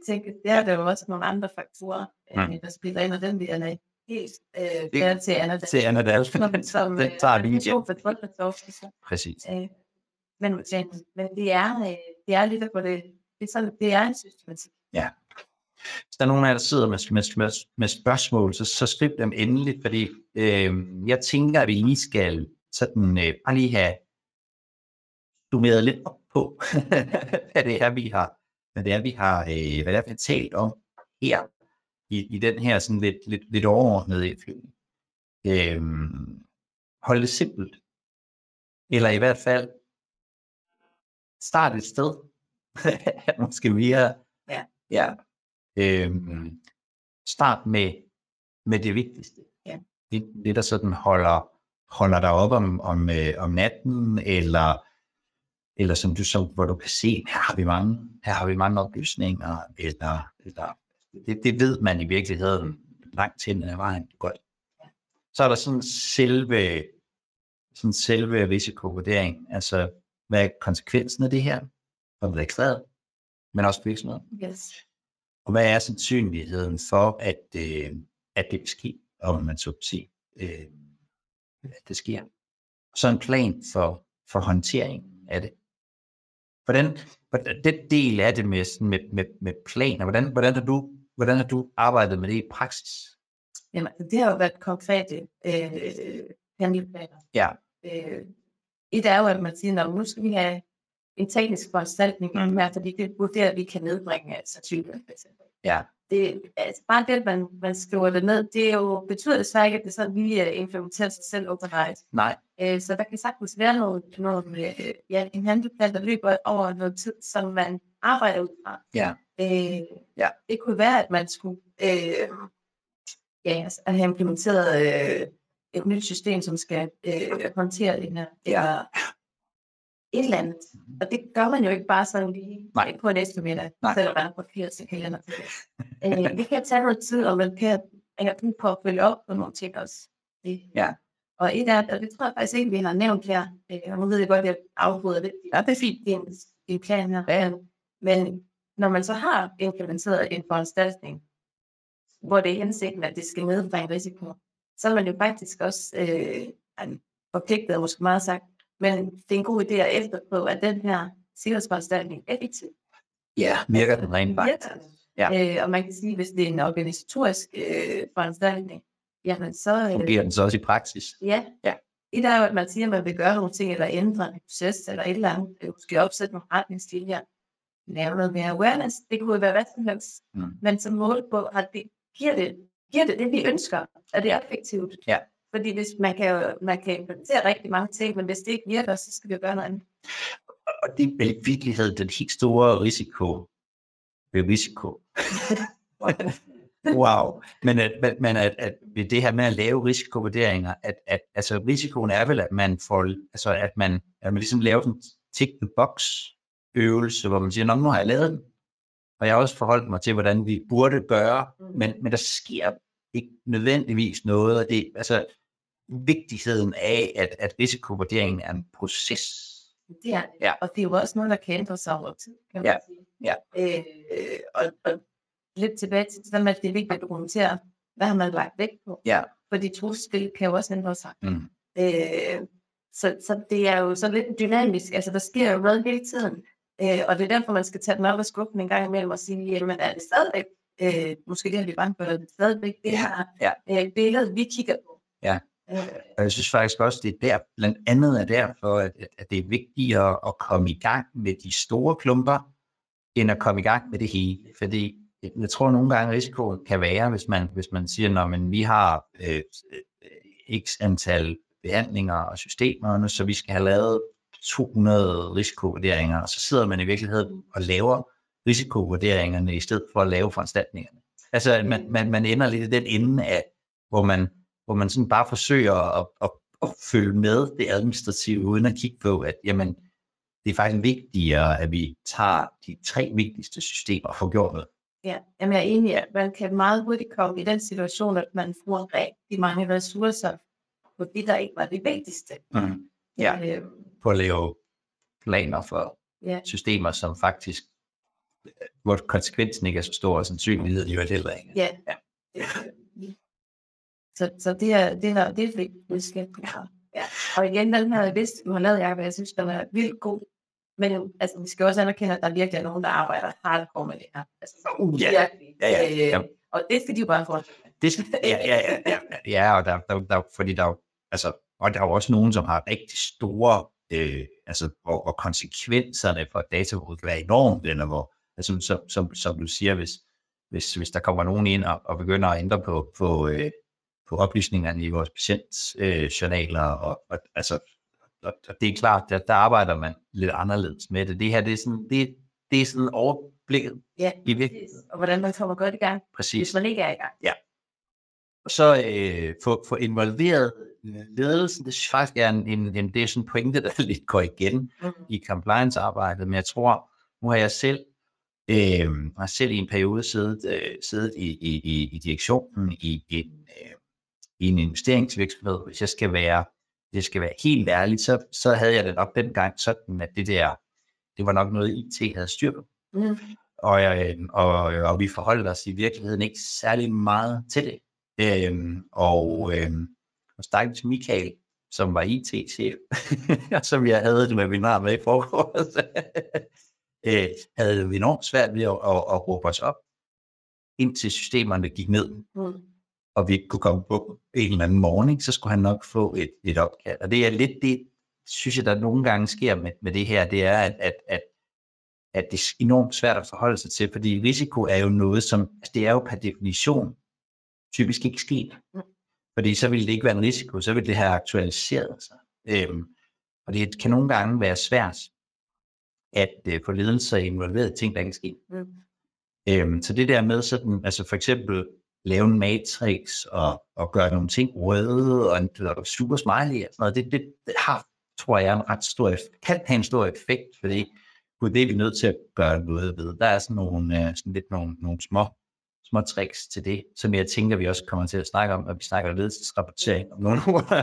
tænke, der er der jo også nogle andre faktorer, øh, Mm. der spiller ind, og den vil jeg lade helt øh, Det- til Anna. Til Anna Dahl. som, som Den tager vi igen. For. Præcis. Øh, men, men, men det er, øh, det er lidt af det, det er, sådan, det er en systematik. Hvis der er nogen af jer, der sidder med, med, med, med spørgsmål, så, så skriv dem endelig, fordi øh, jeg tænker, at vi lige skal sådan, øh, bare lige have summeret lidt op på, hvad det er, vi har, hvad det er, vi har, øh, hvad det er, vi har talt om her, i, i den her sådan lidt, lidt, lidt overordnede indflyvning. Øh, hold det simpelt. Eller i hvert fald, start et sted. Måske mere, Ja. ja. Øhm, start med, med det vigtigste. Ja. Det, det der sådan holder, holder dig op om, om, øh, om natten, eller, eller som du så, hvor du kan se, her har vi mange, her har vi mange oplysninger, eller, eller det, det ved man i virkeligheden langt hen ad vejen godt. Så er der sådan selve, sådan selve risikovurdering, altså hvad er konsekvensen af det her, for den registreret, men også virksomheden. Yes. Og hvad er sandsynligheden for, at, øh, at det vil ske, om man så sige, øh, at det sker. Så en plan for, for håndteringen af det. Hvordan, hvordan den del af det med, sådan med, med, med planer, hvordan, hvordan, har du, hvordan har du arbejdet med det i praksis? Jamen, altså, det har jo været konkrete øh, handleplaner. Ja. Øh, et er jo, at man siger, nu skal vi have en teknisk foranstaltning, mm. fordi det vurderer, at vi kan nedbringe for eksempel. Ja. Det, altså bare det, at man, man skriver det ned, det er jo, betyder desværre ikke, at det sådan lige øh, implementerer sig selv overnight. Nej. Øh, så der kan sagtens være noget, noget med, øh, ja, en handelplan, der løber over noget tid, som man arbejder ud fra. Ja. Øh, Ja. Det kunne være, at man skulle øh, ja, altså, at have implementeret øh, et nyt system, som skal øh, håndtere det her. Eller et eller andet. Og det gør man jo ikke bare sådan lige Nej. på en eftermiddag, Nej. selvom man har papir til kalender til det. øh, det kan tage noget tid, og man kan have brug på at følge op på nogle ting også. Det. Ja. Og et af, og det tror jeg faktisk ikke, vi har nævnt her, øh, og nu ved jeg godt, at jeg afbryder lidt. Ja, det er fint. Det er en, det en plan her. Ja. Men, når man så har implementeret en foranstaltning, hvor det er hensigten, at det skal nedbringe risiko, så er man jo faktisk også øh, forpligtet, måske meget sagt, men det er en god idé at efterprøve, at den her sikkerhedsforanstaltning er effektiv. Ja, virker den rent faktisk. Ja. Øh, og man kan sige, hvis det er en organisatorisk øh, foranstaltning, jamen så... Øh, Fungerer den så også i praksis? Ja. Ja. Et er jo, at man siger, at man vil gøre nogle ting, eller ændre en proces, eller et eller andet. Øh, Måske opsætte nogle retningslinjer. Lave noget mere awareness. Det kunne være hvad som helst. Mm. Men som mål på, at det giver det, giver det det, vi ønsker, at det er effektivt. Ja. Fordi hvis man kan, man kan implementere rigtig mange ting, men hvis det ikke virker, så skal vi jo gøre noget andet. Og det er vel i virkeligheden den helt store risiko ved risiko. wow. Men, at, men- at, at ved det her med at lave risikovurderinger, at, at altså risikoen er vel, at man får, altså at man, at man ligesom laver en tick the box øvelse, hvor man siger, "Nå, nu har jeg lavet den, og jeg har også forholdt mig til, hvordan vi burde gøre, men, men der sker ikke nødvendigvis noget, og det altså vigtigheden af, at, at risikovurderingen er en proces, Det er, Ja. Og det er jo også noget, der kan ændre sig over tid, kan man Ja. sige. Ja. Øh, og, og lidt tilbage til det med, at det er vigtigt at dokumentere, hvad har man lagt vægt på. Ja. Fordi trussel kan jo også ændre sig. Mm. Øh, så, så det er jo så lidt dynamisk. Altså, der sker jo noget hele tiden. Øh, og det er derfor, man skal tage den op af skuffen en gang imellem og sige, jamen er det stadigvæk, øh, måske det har vi bange for, er det stadigvæk det her Ja. øh, billede, vi kigger på. Ja. Øh, Og jeg synes faktisk også, det er der, blandt andet er derfor, at, at- det er vigtigere at komme i gang med de store klumper, end at komme i gang med det hele. Fordi øh, jeg- tror nogle gange, risikoen kan være, hvis man, hvis man siger, at vi har øh, øh, x antal behandlinger og systemer, så vi skal have lavet 200 risikovurderinger, og så sidder man i virkeligheden og laver risikovurderingerne i stedet for at lave foranstaltningerne. Altså, at man, man, man ender lidt i den ende af, hvor man, hvor man sådan bare forsøger at, at, at følge med det administrative, uden at kigge på, at jamen, det er faktisk vigtigere, at vi tager de tre vigtigste systemer og får gjort noget. Ja, jamen jeg er enig, at man kan meget hurtigt komme i den situation, at man bruger rigtig mange ressourcer på det, der ikke var det vigtigste. Mm. Ja. Øh, På at lave planer for ja. systemer, som faktisk, hvor konsekvensen ikke er så stor, og sandsynligheden jo er heller ikke. ja. Ja. Så, så det er, det er, det er skal gøre. Ja. Og igen, den her liste, du har lavet, Jacob, jeg synes, den er vildt god. Men altså, vi skal også anerkende, at der virkelig er nogen, der arbejder hardcore med det her. Altså, Uh, ja. Ja, ja, ja. Øh, og det skal de jo bare få. Det skal, ja, ja, ja, ja, ja, og der, der, der, fordi der, er altså, og der er jo også nogen, som har rigtig store, øh, altså, og, og konsekvenserne for databrug kan være enormt, eller hvor, altså, som, som, som du siger, hvis, hvis, hvis der kommer nogen ind og, og begynder at ændre på, på, øh, på oplysningerne i vores patientjournaler, øh, og, og, altså, og, og det er klart, der, der arbejder man lidt anderledes med det. Det her, det er sådan, det, det er sådan overblikket Ja, i virkeligheden. og hvordan man kommer godt i gang, Præcis. hvis man ikke er i gang. Og så øh, få, få involveret ledelsen, det synes faktisk er en, en, en, det er sådan en pointe, der lidt går igen Mm. i compliance-arbejdet, men jeg tror, nu har jeg selv, øh, har selv i en periode siddet, øh, siddet i, i, i, i direktionen i en, øh, i en investeringsvirksomhed. Hvis jeg skal være, jeg skal være helt ærlig, så, så havde jeg det nok dengang sådan, at det der, det var nok noget IT havde styr på. Mm. Og, øh, og, og vi forholdt os i virkeligheden ikke særlig meget til det. Øhm, og øhm, og stakkels Michael, som var IT-chef, og som jeg havde et webinar med i forgårs, øh, havde det enormt svært ved at, at, at råbe os op, indtil systemerne gik ned, Mm. Og vi ikke kunne komme på en eller anden morgen, så skulle han nok få et, et opkald. Og det er lidt det, synes jeg, der nogle gange sker med, med det her, det er, at, at, at, at det er enormt svært at forholde sig til, fordi risiko er jo noget, som, altså det er jo per definition typisk ikke sket. Mm. Fordi så ville det ikke være en risiko, så ville det have aktualiseret sig. Øhm, og det kan nogle gange være svært at øh, få ledelse involveret i ting, der ikke er sket. Mm. Øhm, så det der med sådan, altså for eksempel lave en matrix og, og gøre nogle ting røde og en og super smiley og sådan noget, det, det, det har, tror jeg, en ret stor, kan have en stor effekt, fordi gud, det er vi nødt til at gøre noget ved. Der er sådan nogle, øh, sådan lidt nogle, nogle små, små tricks til det, som jeg tænker, vi også kommer til at snakke om, når vi snakker ledelsesrapportering om nogle uger.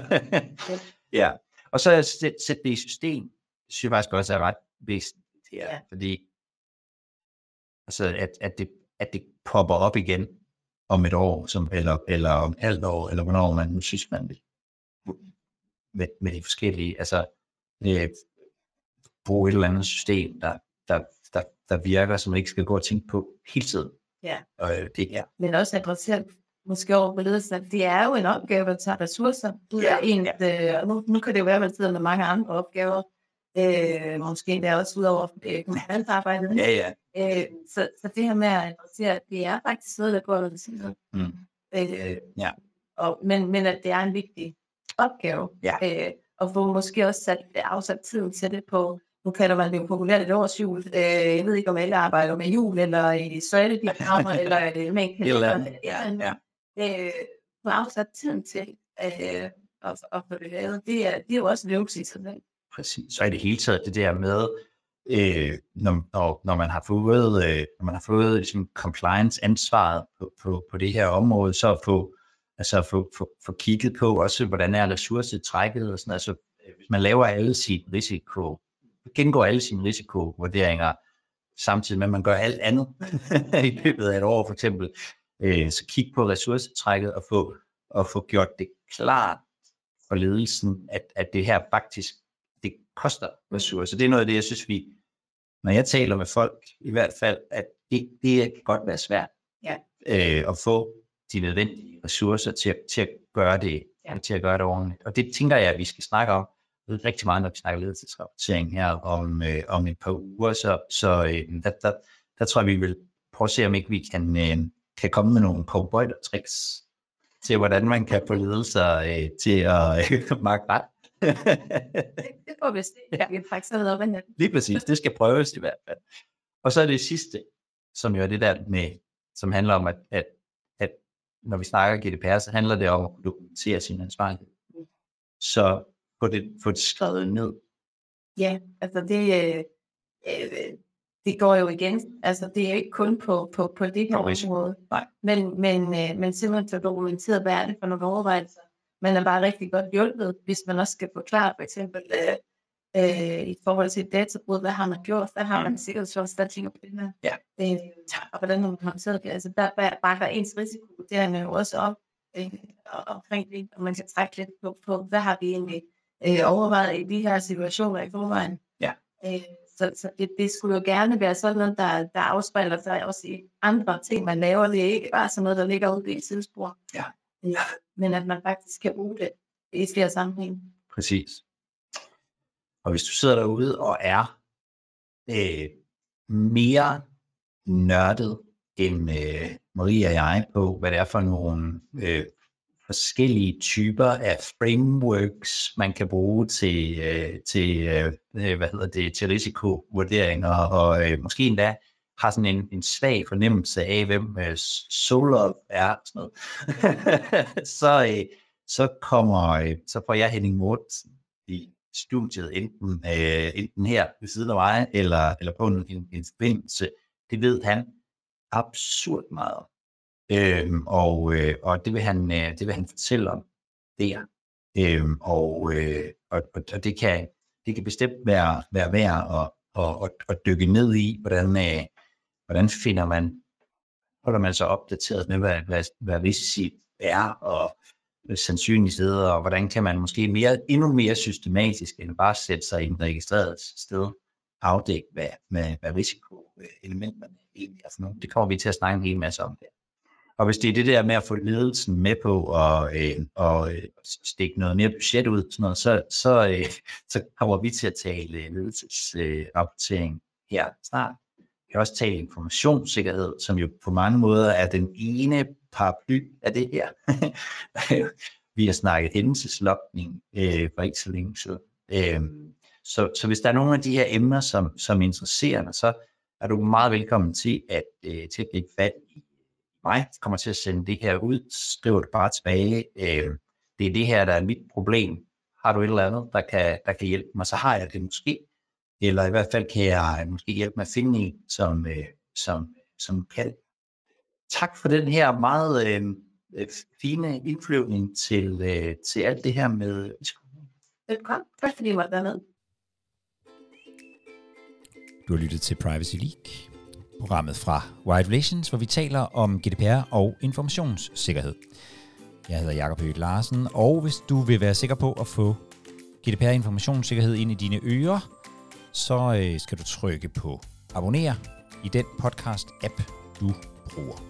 ja, og så sætte sæt det i system, det synes jeg faktisk også er ret væsentligt her, Ja. fordi altså at, at, det, at det popper op igen om et år, som, eller, eller om halvt år, eller hvornår man nu synes, man vil med, med de forskellige, altså øh, bruge et eller andet system, der, der, der, der virker, som man ikke skal gå og tænke på hele tiden. Ja. Og øh, det er, men også adressere måske over på ledelsen, at det er jo en opgave, der tager ressourcer ud af Ja, en. Øh, og nu, nu kan det jo være, at man sidder med mange andre opgaver, øh, måske endda også ud over øh, kompetencearbejdet. ja, ja. Øh, så, så det her med at adressere, at det er faktisk noget, der går siden af. Mm. Øh, Ja. og, men, men at det er en vigtig opgave. Ja. Øh, og få måske også sat, afsat tiden til det på, nu kalder man det jo populært et årsjul. Øh, jeg ved ikke, om alle arbejder med jul, eller i søjlediagrammer, eller øh, med en Et eller. Ja, Ja. Øh, få afsat tiden til øh, at, at få det lavet. Det er, det er jo også en øvelse i sig selv. Præcis. Så i det hele taget det der med, øh, når, når, når man har fået, øh, når man har fået ligesom, compliance-ansvaret på, på, på det her område, så at få, altså at få, få, få kigget på også, hvordan er ressourcetrækket og sådan, altså øh, hvis man laver alle sit risiko gennemgår alle sine risikovurderinger, samtidig med, at man gør alt andet i løbet af et år, for eksempel. Øh, så kig på ressourcetrækket og få, og få gjort det klart for ledelsen, at, at det her faktisk, koster ressourcer. Det er noget af det, jeg synes, vi, når jeg taler med folk, i hvert fald, at det, det kan godt være svært Ja. øh, at få de nødvendige ressourcer til, at- til at gøre det, Ja. til at gøre det ordentligt. Og det tænker jeg, at vi skal snakke om rigtig meget, når vi snakker ledelsesrapportering her om, øh, om et par uger. Så, så øh, der, der, der tror jeg, vi vil prøve at se, om ikke vi kan, øh, kan komme med nogle cowboy-tricks til, hvordan man kan få ledelser øh, til at øh, magte ret. Det, det får vi se. Ja. Vi kan faktisk have op ad natten. Lige præcis, det skal prøves i hvert fald. Og så er det sidste, som jo er det der med, som handler om, at, at, at når vi snakker GDPR, så handler det om at dokumentere sin ansvarlighed. Så få det, få det skrevet ned. Ja, altså det, øh, øh, det går jo igen. Altså det er ikke kun på, på, på det her område. Nej. Men, men, øh, men simpelthen få dokumenteret, hvad er det for nogle overvejelser. Man er bare rigtig godt hjulpet, hvis man også skal forklare for eksempel øh, øh, i forhold til et databrud, hvad har man gjort, hvad har man sikkerhedsforanstaltninger på det her. Ja. Øh, og hvordan har man håndteret det. Altså der der bakker ens risikovurdering jo også op øh, og- omkring det, og man kan trække lidt på, på hvad har vi egentlig øh, overvejet i de her situationer i forvejen. Ja. Øh, så så det, det skulle jo gerne være sådan noget, der, der afspejler sig også i andre ting, man laver. Det er ikke bare sådan noget, der ligger ude i et tidsspor. Ja. Men at man faktisk kan bruge det i flere sammenhænge. Præcis. Og hvis du sidder derude og er øh, mere nørdet end øh, Marie og jeg på, hvad det er for nogle øh, forskellige typer af frameworks, man kan bruge til, øh, til øh, hvad hedder det, til risikovurderinger, og øh, måske endda har sådan en, en svag fornemmelse af, hvem øh, Solov er, og sådan noget. så, øh, så kommer, øh, så får jeg Henning Mortensen i studiet, enten, øh, enten her ved siden af mig, eller, eller på en, en, en forbindelse. Det ved han absurd meget om. Øhm, og, øh, og det vil han, øh, det vil han fortælle om der. Øhm, og, øh, og, og, og det kan, det kan bestemt være, være værd at, at, at, at dykke ned i, hvordan, øh, hvordan finder man, holder man sig opdateret med, hvad, hvad, hvad risici er, og sandsynligheder, og hvordan kan man måske mere, endnu mere systematisk, end bare sætte sig i en registreret sted, afdække, hvad, hvad, hvad risikoelementerne egentlig er for nogle. Det kommer vi til at snakke en hel masse om her. Og hvis det er det der med at få ledelsen med på og, øh, og øh, stikke noget mere budget ud, sådan noget, så, så, øh, så kommer vi til at tale ledelsesrapportering øh, her snart. Vi kan også tale informationssikkerhed, som jo på mange måder er den ene paraply af det her. vi har snakket hændelseslokning øh, for ikke så længe siden. Øh, så, så hvis der er nogle af de her emner, som, som interesserer dig, så er du meget velkommen til at, øh, til at lægge fat i mig. Jeg kommer til at sende det her ud. Skriv det bare tilbage. Øh, det er det her, der er mit problem. Har du et eller andet, der kan, der kan hjælpe mig, så har jeg det måske. Eller i hvert fald kan jeg måske hjælpe med at finde en, som, øh, som, som kan. Tak for den her meget øh, øh, fine indflyvning til, øh, til alt det her med Velkommen. Tak fordi I måtte være med. Du har lyttet til Privacy League, programmet fra Wide Relations, hvor vi taler om GDPR og informationssikkerhed. Jeg hedder Jakob Høgh Larsen, og hvis du vil være sikker på at få GDPR informationssikkerhed ind i dine ører, så øh, skal du trykke på abonner i den podcast-app, du bruger.